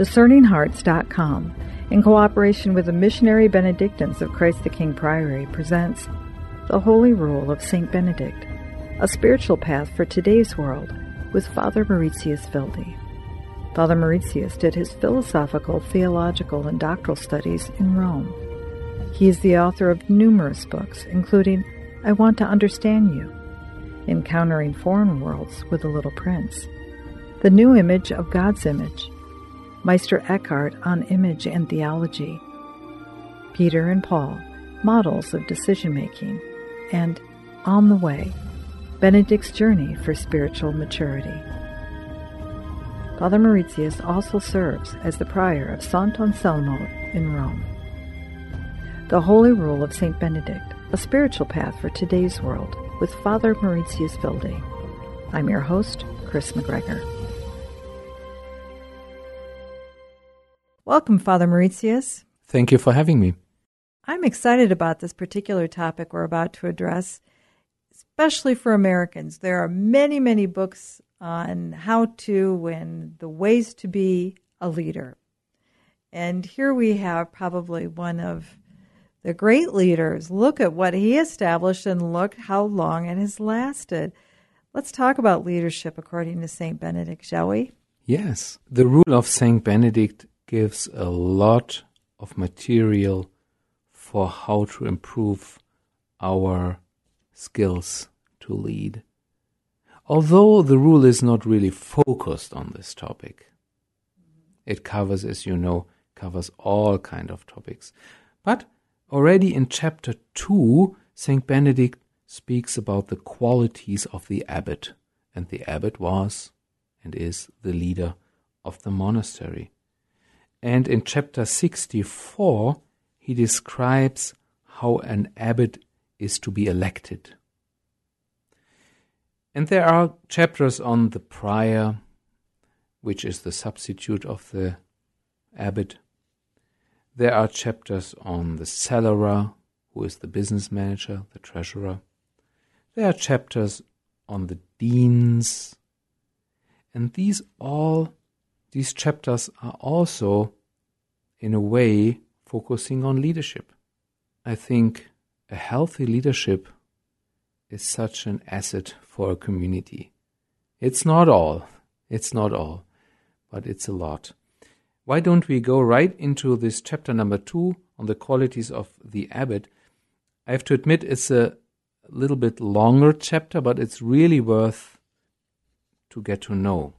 DiscerningHearts.com, in cooperation with the Missionary Benedictines of Christ the King Priory, presents The Holy Rule of St. Benedict, a spiritual path for today's world, with Father Mauritius Wilde. Father Mauritius did his philosophical, theological, and doctoral studies in Rome. He is the author of numerous books, including I Want to Understand You, Encountering Foreign Worlds with the Little Prince, The New Image of God's Image, Meister Eckhart on Image and Theology, Peter and Paul, Models of Decision Making, and On the Way, Benedict's Journey for Spiritual Maturity. Father Mauritius also serves as the prior of Sant'Anselmo in Rome. The Holy Rule of St. Benedict, a spiritual path for today's world, with Father Mauritius Wilde. I'm your host, Chris McGregor. Welcome, Father Mauritius. Thank you for having me. I'm excited about this particular topic we're about to address, especially for Americans. There are many, many books on how to and the ways to be a leader. And here we have probably one of the great leaders. Look at what he established and look how long it has lasted. Let's talk about leadership according to St. Benedict, shall we? Yes. The rule of St. Benedict gives a lot of material for how to improve our skills to lead. Although the rule is not really focused on this topic, it covers, as you know, covers all kind of topics. But already in chapter 2, St. Benedict speaks about the qualities of the abbot, and the abbot was and is the leader of the monastery. And in chapter 64, he describes how an abbot is to be elected. And there are chapters on the prior, which is the substitute of the abbot. There are chapters on the cellarer, who is the business manager, the treasurer. There are chapters on the deans. And these all these chapters are also, in a way, focusing on leadership. I think a healthy leadership is such an asset for a community. It's not all, it's not all, but it's a lot. Why don't we go right into this chapter number two on the qualities of the abbot? I have to admit it's a little bit longer chapter, but it's really worth to get to know.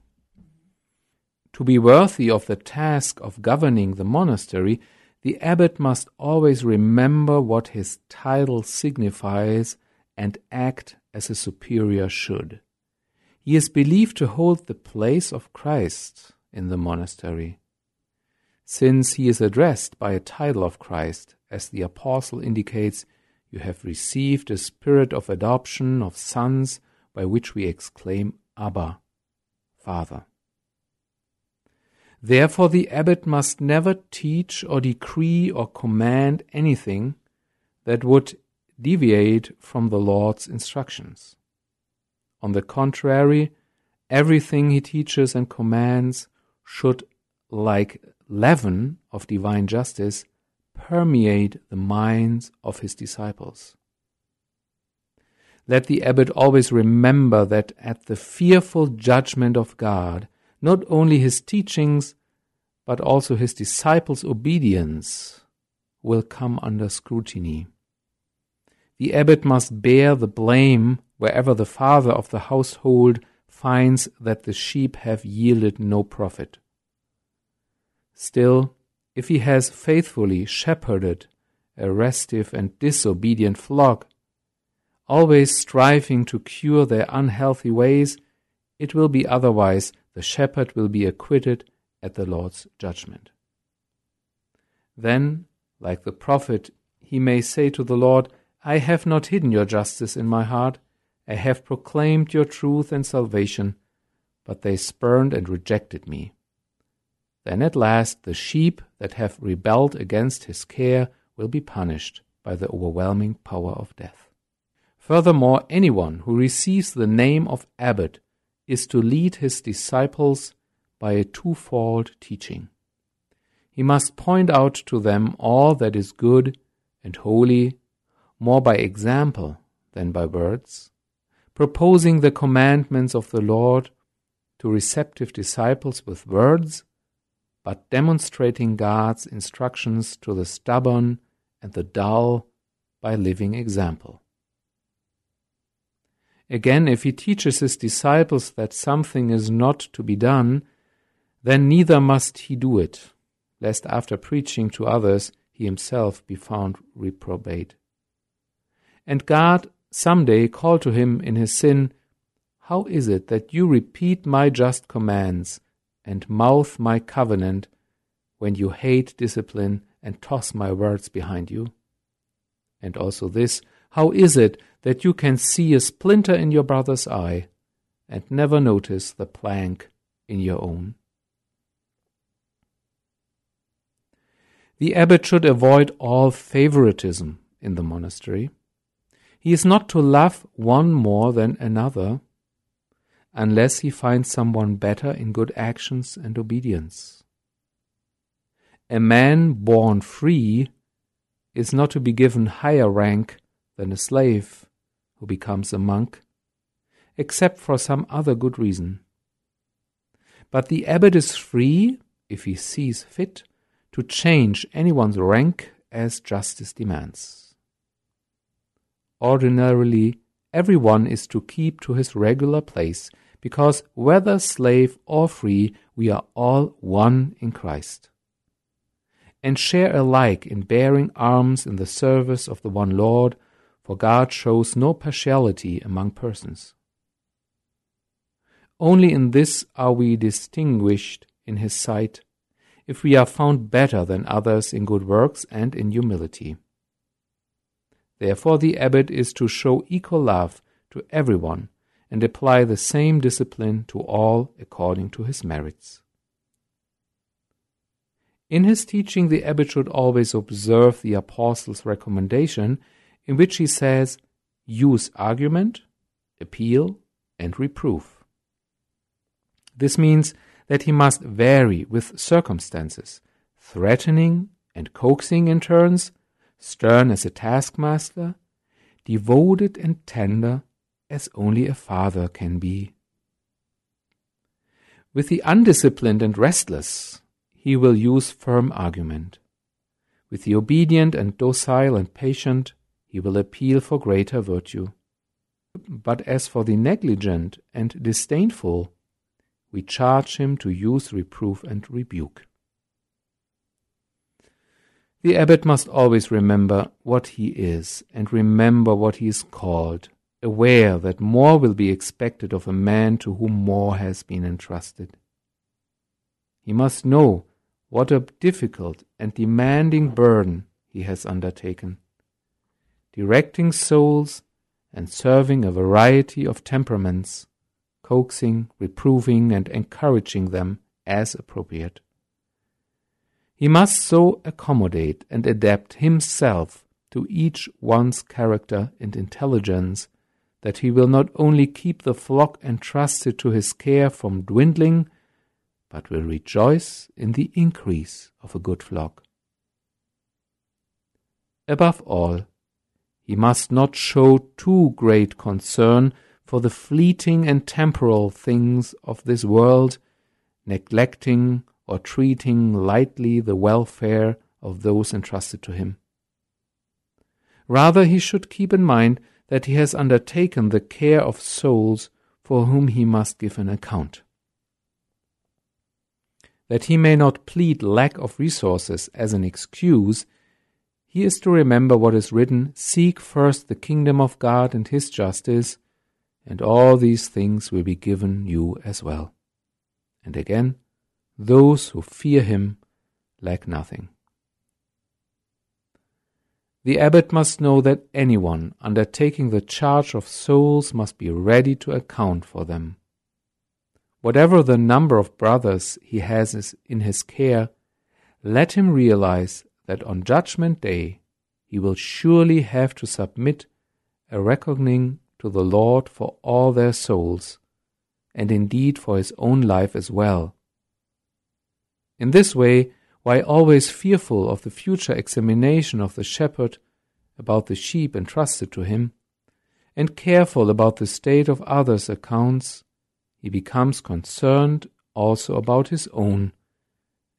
To be worthy of the task of governing the monastery, the abbot must always remember what his title signifies and act as a superior should. He is believed to hold the place of Christ in the monastery. Since he is addressed by a title of Christ, as the apostle indicates, you have received a spirit of adoption of sons by which we exclaim, Abba, Father. Therefore, the abbot must never teach or decree or command anything that would deviate from the Lord's instructions. On the contrary, everything he teaches and commands should, like leaven of divine justice, permeate the minds of his disciples. Let the abbot always remember that at the fearful judgment of God, not only his teachings, but also his disciples' obedience will come under scrutiny. The abbot must bear the blame wherever the father of the household finds that the sheep have yielded no profit. Still, if he has faithfully shepherded a restive and disobedient flock, always striving to cure their unhealthy ways, it will be otherwise the shepherd will be acquitted at the Lord's judgment. Then, like the prophet, he may say to the Lord, I have not hidden your justice in my heart, I have proclaimed your truth and salvation, but they spurned and rejected me. Then at last the sheep that have rebelled against his care will be punished by the overwhelming power of death. Furthermore, anyone who receives the name of abbot is to lead his disciples by a twofold teaching. he must point out to them all that is good and holy, more by example than by words, proposing the commandments of the Lord to receptive disciples with words, but demonstrating God's instructions to the stubborn and the dull by living example. Again, if he teaches his disciples that something is not to be done, then neither must he do it, lest after preaching to others he himself be found reprobate. And God some day call to him in his sin, How is it that you repeat my just commands and mouth my covenant when you hate discipline and toss my words behind you? And also this, How is it that you can see a splinter in your brother's eye and never notice the plank in your own. The abbot should avoid all favoritism in the monastery. He is not to love one more than another unless he finds someone better in good actions and obedience. A man born free is not to be given higher rank than a slave who becomes a monk, except for some other good reason. But the abbot is free, if he sees fit, to change anyone's rank as justice demands. Ordinarily, everyone is to keep to his regular place, because whether slave or free, we are all one in Christ, and share alike in bearing arms in the service of the one Lord for God shows no partiality among persons. Only in this are we distinguished in His sight, if we are found better than others in good works and in humility. Therefore, the abbot is to show equal love to everyone and apply the same discipline to all according to his merits. In his teaching, the abbot should always observe the apostle's recommendation in which he says, use argument, appeal, and reproof. This means that he must vary with circumstances, threatening and coaxing in turns, stern as a taskmaster, devoted and tender as only a father can be. With the undisciplined and restless, he will use firm argument. With the obedient and docile and patient, he will appeal for greater virtue. But as for the negligent and disdainful, we charge him to use reproof and rebuke. The abbot must always remember what he is and remember what he is called, aware that more will be expected of a man to whom more has been entrusted. He must know what a difficult and demanding burden he has undertaken directing souls and serving a variety of temperaments, coaxing, reproving, and encouraging them as appropriate. He must so accommodate and adapt himself to each one's character and intelligence that he will not only keep the flock entrusted to his care from dwindling, but will rejoice in the increase of a good flock. Above all, he must not show too great concern for the fleeting and temporal things of this world, neglecting or treating lightly the welfare of those entrusted to him. Rather, he should keep in mind that he has undertaken the care of souls for whom he must give an account. That he may not plead lack of resources as an excuse, he is to remember what is written Seek first the kingdom of God and his justice, and all these things will be given you as well. And again, those who fear him lack nothing. The abbot must know that anyone undertaking the charge of souls must be ready to account for them. Whatever the number of brothers he has in his care, let him realize that on Judgment Day he will surely have to submit a reckoning to the Lord for all their souls, and indeed for his own life as well. In this way, while always fearful of the future examination of the shepherd about the sheep entrusted to him, and careful about the state of others' accounts, he becomes concerned also about his own,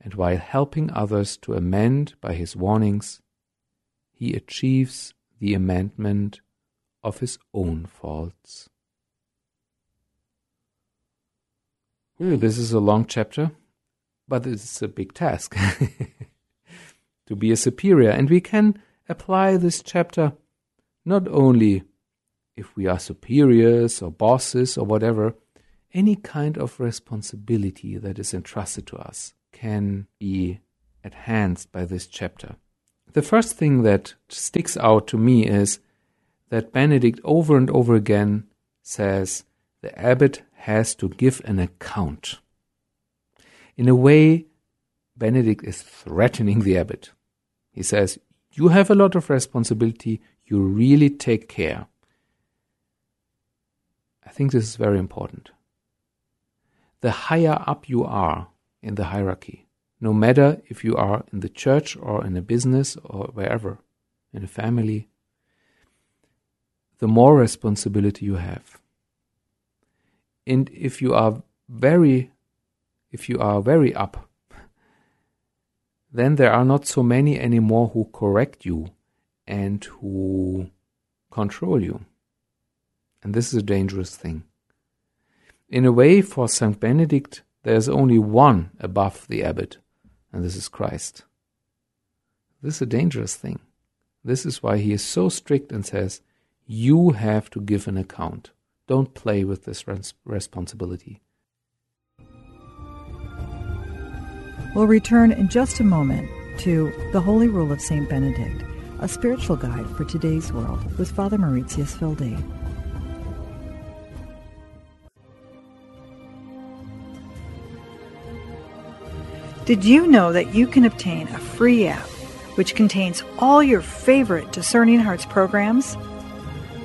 and while helping others to amend by his warnings, he achieves the amendment of his own faults. Ooh, this is a long chapter, but it's a big task to be a superior, and we can apply this chapter not only if we are superiors or bosses or whatever, any kind of responsibility that is entrusted to us can be enhanced by this chapter. The first thing that sticks out to me is that Benedict over and over again says the abbot has to give an account. In a way, Benedict is threatening the abbot. He says, You have a lot of responsibility, you really take care. I think this is very important the higher up you are in the hierarchy, no matter if you are in the church or in a business or wherever, in a family, the more responsibility you have. And if you are very, if you are very up, then there are not so many anymore who correct you and who control you. And this is a dangerous thing. In a way, for St. Benedict, there is only one above the abbot, and this is Christ. This is a dangerous thing. This is why he is so strict and says, You have to give an account. Don't play with this res- responsibility. We'll return in just a moment to The Holy Rule of St. Benedict, a spiritual guide for today's world with Father Mauritius Wilde. Did you know that you can obtain a free app which contains all your favorite Discerning Hearts programs?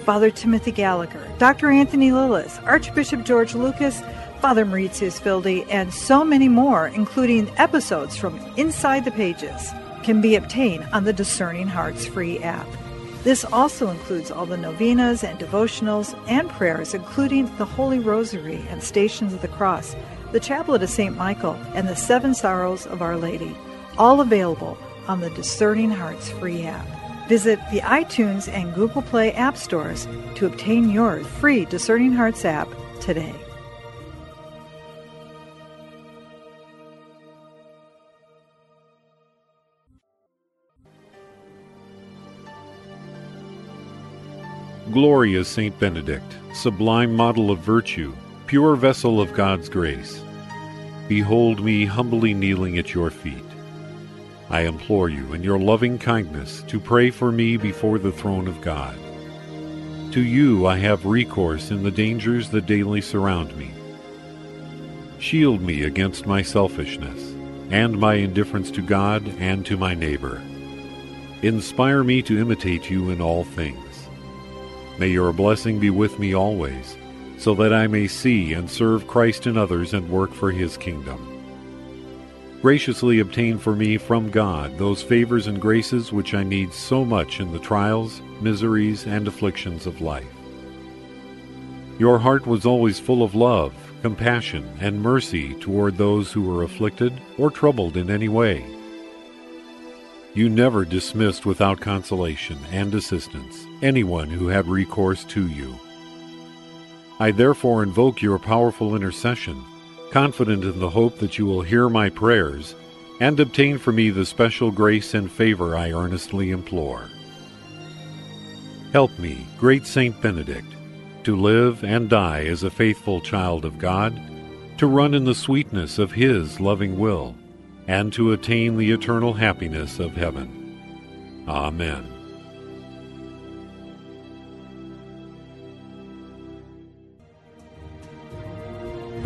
Father Timothy Gallagher, Dr. Anthony Lilles, Archbishop George Lucas, Father Mauritius Wilde, and so many more, including episodes from Inside the Pages, can be obtained on the Discerning Hearts free app. This also includes all the novenas and devotionals and prayers, including the Holy Rosary and Stations of the Cross the Chaplet of St. Michael, and the Seven Sorrows of Our Lady, all available on the Discerning Hearts free app. Visit the iTunes and Google Play app stores to obtain your free Discerning Hearts app today. Glorious Saint Benedict, sublime model of virtue, pure vessel of God's grace, behold me humbly kneeling at your feet. I implore you, in your loving kindness, to pray for me before the throne of God. To you I have recourse in the dangers that daily surround me. Shield me against my selfishness and my indifference to God and to my neighbor. Inspire me to imitate you in all things. May your blessing be with me always so that I may see and serve Christ in others and work for his kingdom. Graciously obtain for me from God those favors and graces which I need so much in the trials, miseries, and afflictions of life. Your heart was always full of love, compassion, and mercy toward those who were afflicted or troubled in any way. You never dismissed without consolation and assistance anyone who had recourse to you. I therefore invoke your powerful intercession, confident in the hope that you will hear my prayers and obtain for me the special grace and favor I earnestly implore. Help me, great Saint Benedict, to live and die as a faithful child of God, to run in the sweetness of His loving will, and to attain the eternal happiness of heaven. Amen.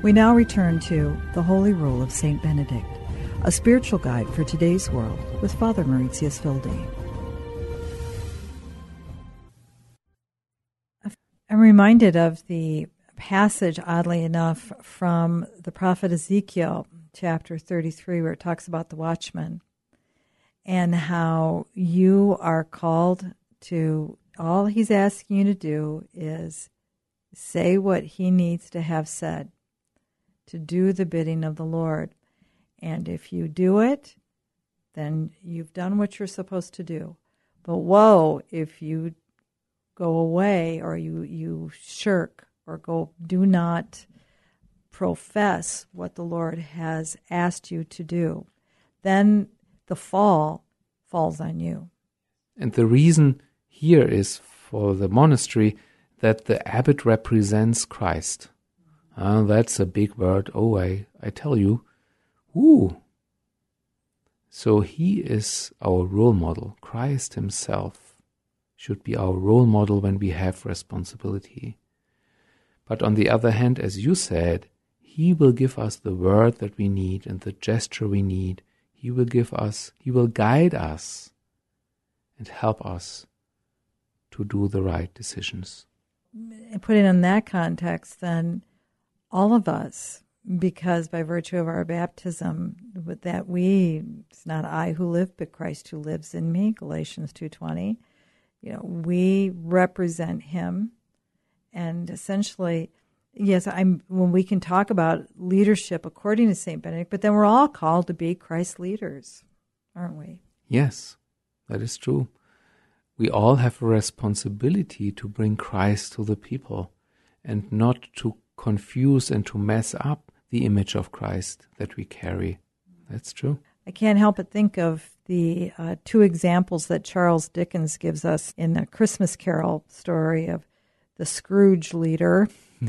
We now return to The Holy Rule of St. Benedict, a spiritual guide for today's world with Father Mauritius Wilde. I'm reminded of the passage, oddly enough, from the prophet Ezekiel chapter 33, where it talks about the watchman and how you are called to, all he's asking you to do is say what he needs to have said, to do the bidding of the Lord. And if you do it, then you've done what you're supposed to do. But woe if you go away or you, you shirk or go do not profess what the Lord has asked you to do, then the fall falls on you. And the reason here is for the monastery that the abbot represents Christ. Uh, that's a big word. Oh, I, I tell you. Ooh. So he is our role model. Christ himself should be our role model when we have responsibility. But on the other hand, as you said, he will give us the word that we need and the gesture we need. He will give us, He will guide us and help us to do the right decisions. Put it in that context, then all of us, because by virtue of our baptism, with that we, it's not I who live, but Christ who lives in me, Galatians 2.20, you know, we represent Him. And essentially, yes, I'm when we can talk about leadership according to Saint Benedict, but then we're all called to be Christ leaders, aren't we? Yes, that is true. We all have a responsibility to bring Christ to the people and not to confuse and to mess up the image of Christ that we carry. That's true. I can't help but think of the uh, two examples that Charles Dickens gives us in the Christmas Carol story of the Scrooge leader.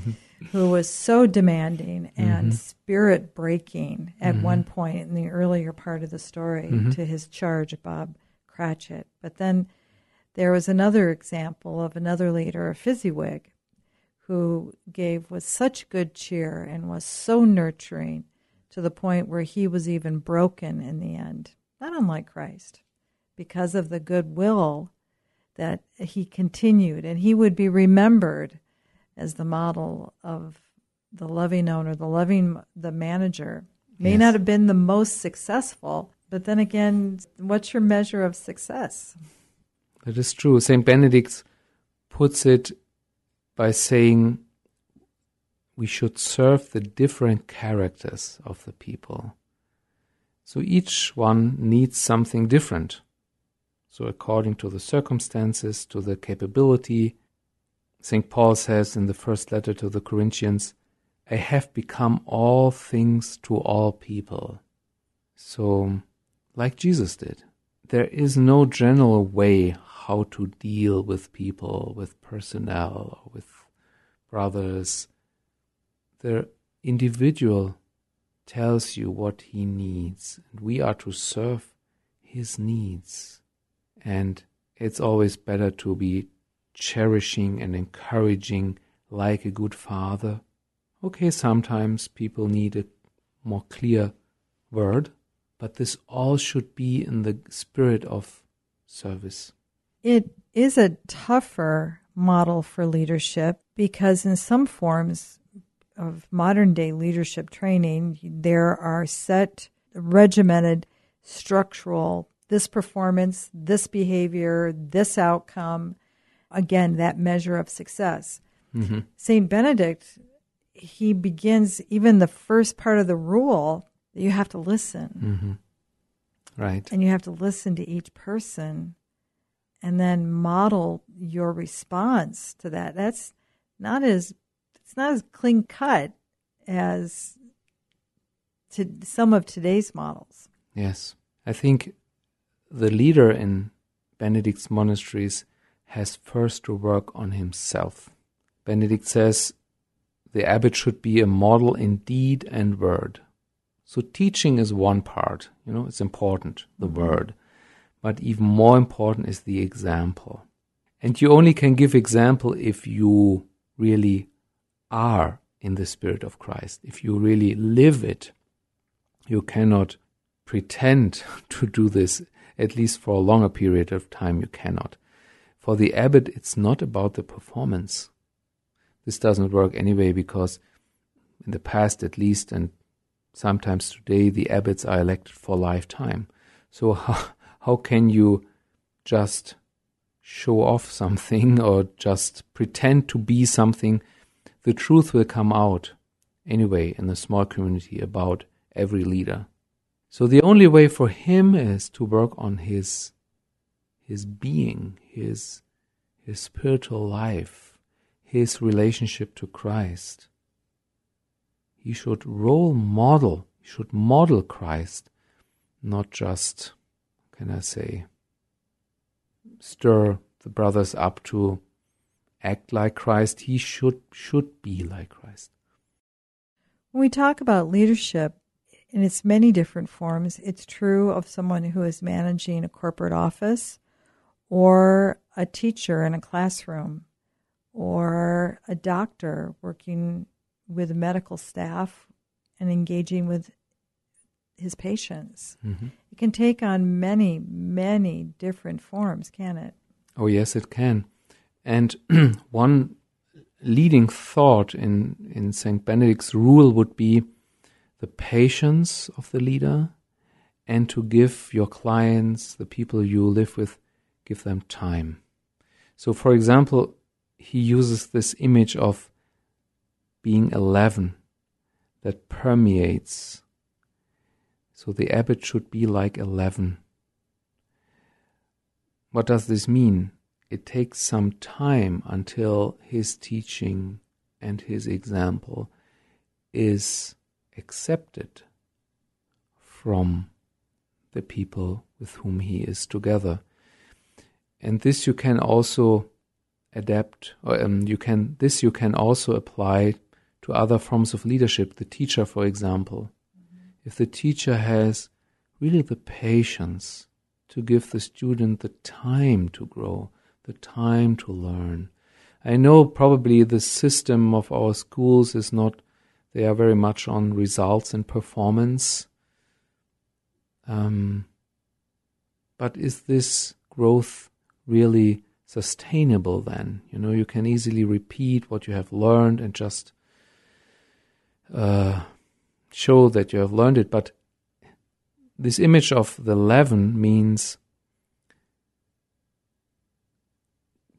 who was so demanding and mm-hmm. spirit breaking at mm-hmm. one point in the earlier part of the story mm-hmm. to his charge, Bob Cratchit. But then there was another example of another leader, a Fezziwig, who gave with such good cheer and was so nurturing to the point where he was even broken in the end, not unlike Christ, because of the goodwill that he continued, and he would be remembered as the model of the loving owner, the loving the manager. May yes. not have been the most successful, but then again, what's your measure of success? That is true. St. Benedict puts it by saying we should serve the different characters of the people. So each one needs something different. So, according to the circumstances, to the capability, St. Paul says in the first letter to the Corinthians, I have become all things to all people. So, like Jesus did, there is no general way how to deal with people, with personnel, or with brothers. The individual tells you what he needs, and we are to serve his needs. And it's always better to be cherishing and encouraging like a good father. Okay, sometimes people need a more clear word, but this all should be in the spirit of service. It is a tougher model for leadership because, in some forms of modern day leadership training, there are set, regimented, structural this performance, this behavior, this outcome again, that measure of success. Mm-hmm. St. Benedict, he begins even the first part of the rule that you have to listen. Mm-hmm. Right. And you have to listen to each person and then model your response to that. That's not as it's not as clean cut as to some of today's models. Yes. I think the leader in Benedict's monasteries has first to work on himself. Benedict says the abbot should be a model in deed and word. So teaching is one part, you know, it's important, the mm-hmm. word. But even more important is the example. And you only can give example if you really are in the Spirit of Christ, if you really live it. You cannot pretend to do this, at least for a longer period of time, you cannot. For the abbot, it's not about the performance. This doesn't work anyway because in the past, at least, and sometimes today, the abbots are elected for lifetime. So, how, how can you just show off something or just pretend to be something? The truth will come out anyway in a small community about every leader. So the only way for him is to work on his his being, his his spiritual life, his relationship to Christ. He should role model, he should model Christ, not just, can I say, stir the brothers up to act like Christ. He should should be like Christ. When we talk about leadership, in its many different forms. It's true of someone who is managing a corporate office or a teacher in a classroom or a doctor working with medical staff and engaging with his patients. Mm-hmm. It can take on many, many different forms, can it? Oh, yes, it can. And one leading thought in, in St. Benedict's rule would be the patience of the leader and to give your clients, the people you live with, give them time. So, for example, he uses this image of being a leaven that permeates. So, the abbot should be like a leaven. What does this mean? It takes some time until his teaching and his example is accepted from the people with whom he is together. And this you can also adapt, or um, you can this you can also apply to other forms of leadership. The teacher, for example. If the teacher has really the patience to give the student the time to grow, the time to learn. I know probably the system of our schools is not they are very much on results and performance. Um, but is this growth really sustainable then? You know, you can easily repeat what you have learned and just uh, show that you have learned it. But this image of the leaven means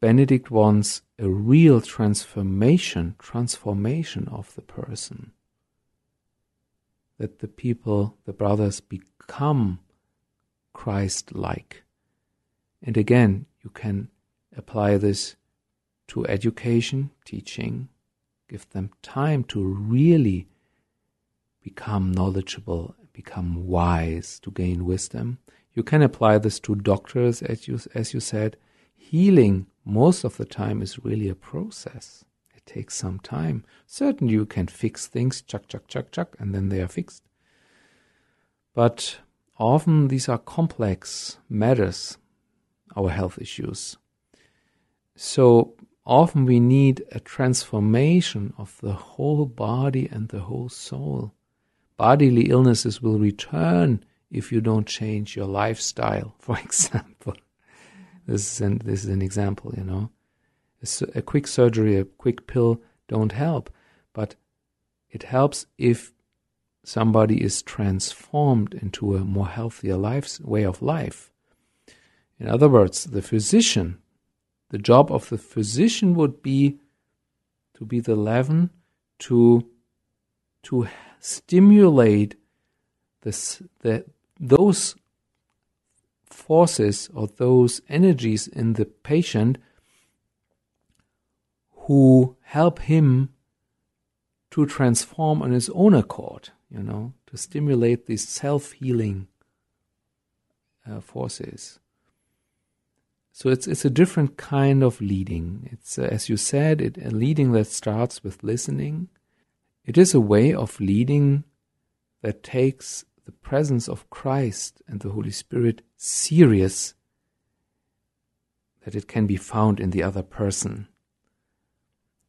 Benedict wants a real transformation, transformation of the person. That the people, the brothers, become Christ like. And again, you can apply this to education, teaching, give them time to really become knowledgeable, become wise, to gain wisdom. You can apply this to doctors, as you, as you said. Healing most of the time is really a process. It takes some time. Certainly, you can fix things, chuck, chuck, chuck, chuck, and then they are fixed. But often these are complex matters, our health issues. So often we need a transformation of the whole body and the whole soul. Bodily illnesses will return if you don't change your lifestyle, for example. This is an, this is an example, you know. A, a quick surgery, a quick pill don't help, but it helps if somebody is transformed into a more healthier life, way of life. In other words, the physician, the job of the physician would be to be the leaven to to stimulate this, the, those forces or those energies in the patient who help him to transform on his own accord, you know, to stimulate these self healing uh, forces. So it's it's a different kind of leading. It's uh, as you said, it, a leading that starts with listening. It is a way of leading that takes the presence of Christ and the Holy Spirit serious. That it can be found in the other person.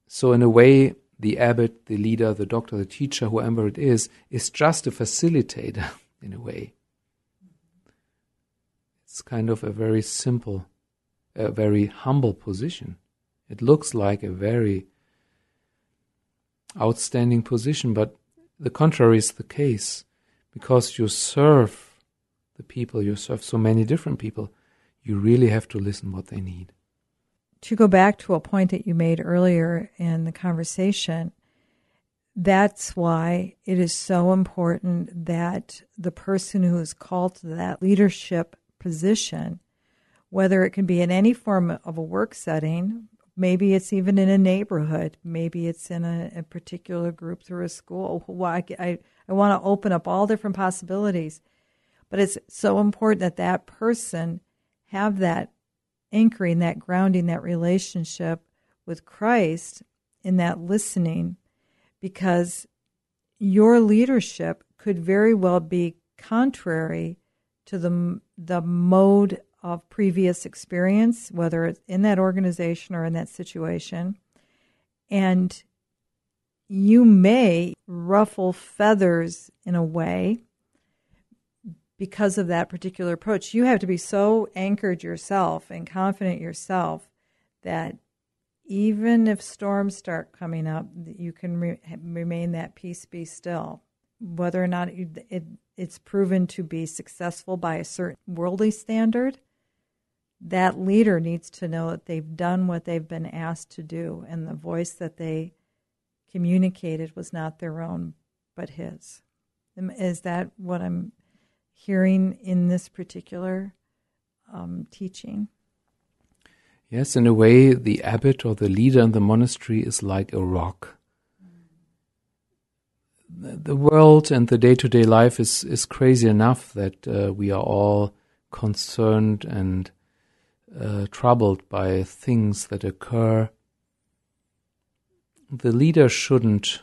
So in a way, the abbot, the leader, the doctor, the teacher, whoever it is, is just a facilitator in a way. It's kind of a very simple, a very humble position. It looks like a very outstanding position, but the contrary is the case. Because you serve the people, you serve so many different people, you really have to listen what they need to go back to a point that you made earlier in the conversation, that's why it is so important that the person who is called to that leadership position, whether it can be in any form of a work setting, maybe it's even in a neighborhood, maybe it's in a, a particular group through a school. I, I, I want to open up all different possibilities, but it's so important that that person have that anchoring, that grounding, that relationship with Christ in that listening, because your leadership could very well be contrary to the the mode of previous experience, whether it's in that organization or in that situation, and you may ruffle feathers in a way because of that particular approach. You have to be so anchored yourself and confident yourself that even if storms start coming up, you can re- remain that peace, be still. Whether or not it, it, it's proven to be successful by a certain worldly standard, that leader needs to know that they've done what they've been asked to do, and the voice that they communicated was not their own, but his. Is that what I'm hearing in this particular um, teaching? Yes, in a way, the abbot or the leader in the monastery is like a rock. The world and the day to day life is, is crazy enough that uh, we are all concerned and uh, troubled by things that occur. The leader shouldn't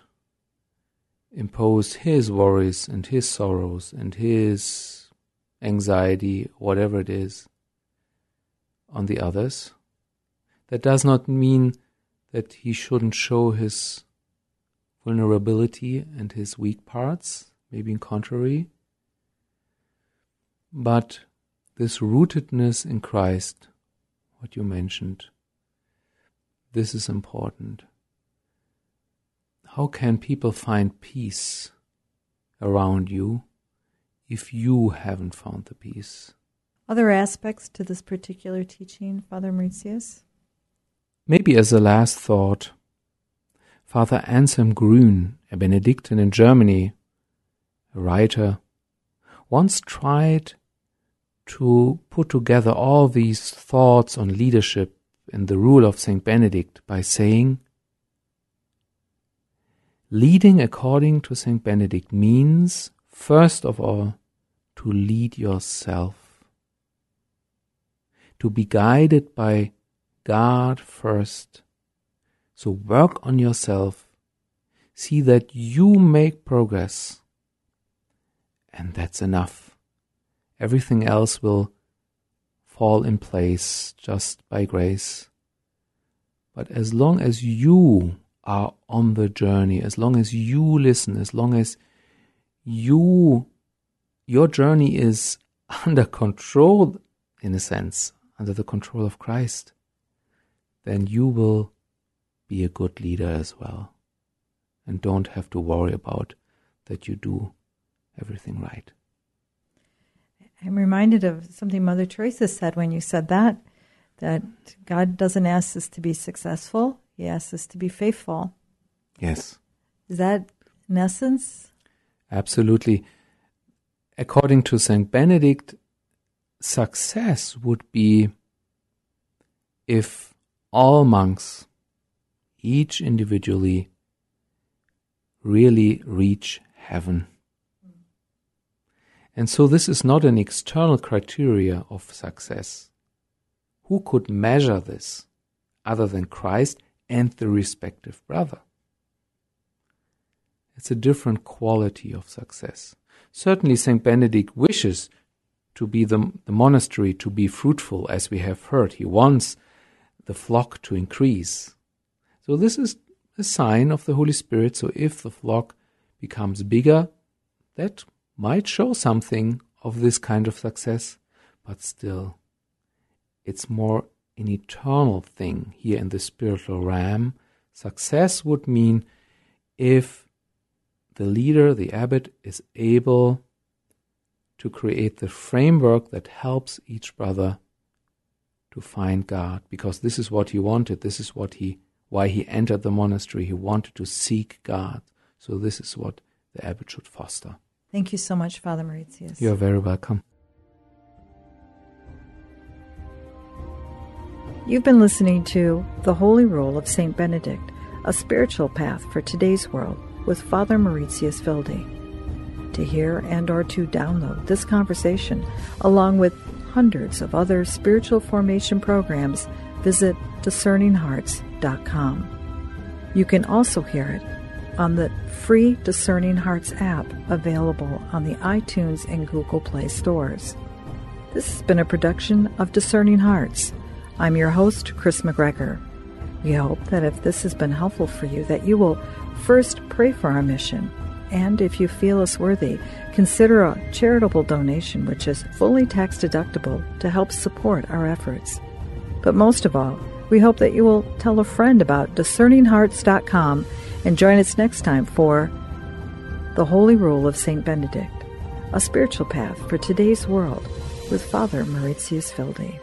impose his worries and his sorrows and his anxiety, whatever it is, on the others. That does not mean that he shouldn't show his vulnerability and his weak parts, maybe in contrary. But this rootedness in Christ, what you mentioned, this is important. How can people find peace around you if you haven't found the peace? Other aspects to this particular teaching, Father Mauritius? Maybe as a last thought, Father Anselm Grün, a Benedictine in Germany, a writer, once tried to put together all these thoughts on leadership and the rule of Saint Benedict by saying, Leading according to St. Benedict means, first of all, to lead yourself, to be guided by God first. So work on yourself, see that you make progress, and that's enough. Everything else will fall in place just by grace. But as long as you are on the journey, as long as you listen, as long as you, your journey is under control, in a sense, under the control of Christ, then you will be a good leader as well. And don't have to worry about that you do everything right. I'm reminded of something Mother Teresa said when you said that, that God doesn't ask us to be successful, he asks us to be faithful. Yes. Is that in essence? Absolutely. According to Saint Benedict, success would be if all monks, each individually, really reach heaven. And so this is not an external criteria of success. Who could measure this other than Christ and the respective brother? It's a different quality of success. Certainly, St. Benedict wishes to be the, the monastery to be fruitful, as we have heard. He wants the flock to increase. So, this is a sign of the Holy Spirit. So, if the flock becomes bigger, that might show something of this kind of success, but still, it's more an eternal thing here in the spiritual realm. Success would mean if the leader, the abbot, is able to create the framework that helps each brother to find God because this is what he wanted. This is what he why he entered the monastery. He wanted to seek God. So this is what the abbot should foster Thank you so much Father Mauritius You're very welcome You've been listening to The Holy Rule of St. Benedict, a spiritual path for today's world with Father Mauritius Wilde. To hear and or to download this conversation, along with hundreds of other spiritual formation programs, visit discerninghearts.com. You can also hear it on the free Discerning Hearts app available on the iTunes and Google Play stores. This has been a production of Discerning Hearts. I'm your host, Kris McGregor. We hope that if this has been helpful for you, that you will first pray for our mission and if you feel us worthy, consider a charitable donation which is fully tax deductible to help support our efforts. But most of all, we hope that you will tell a friend about discerninghearts.com and join us next time for The Holy Rule of St. Benedict, a spiritual path for today's world with Father Mauritius Wilde.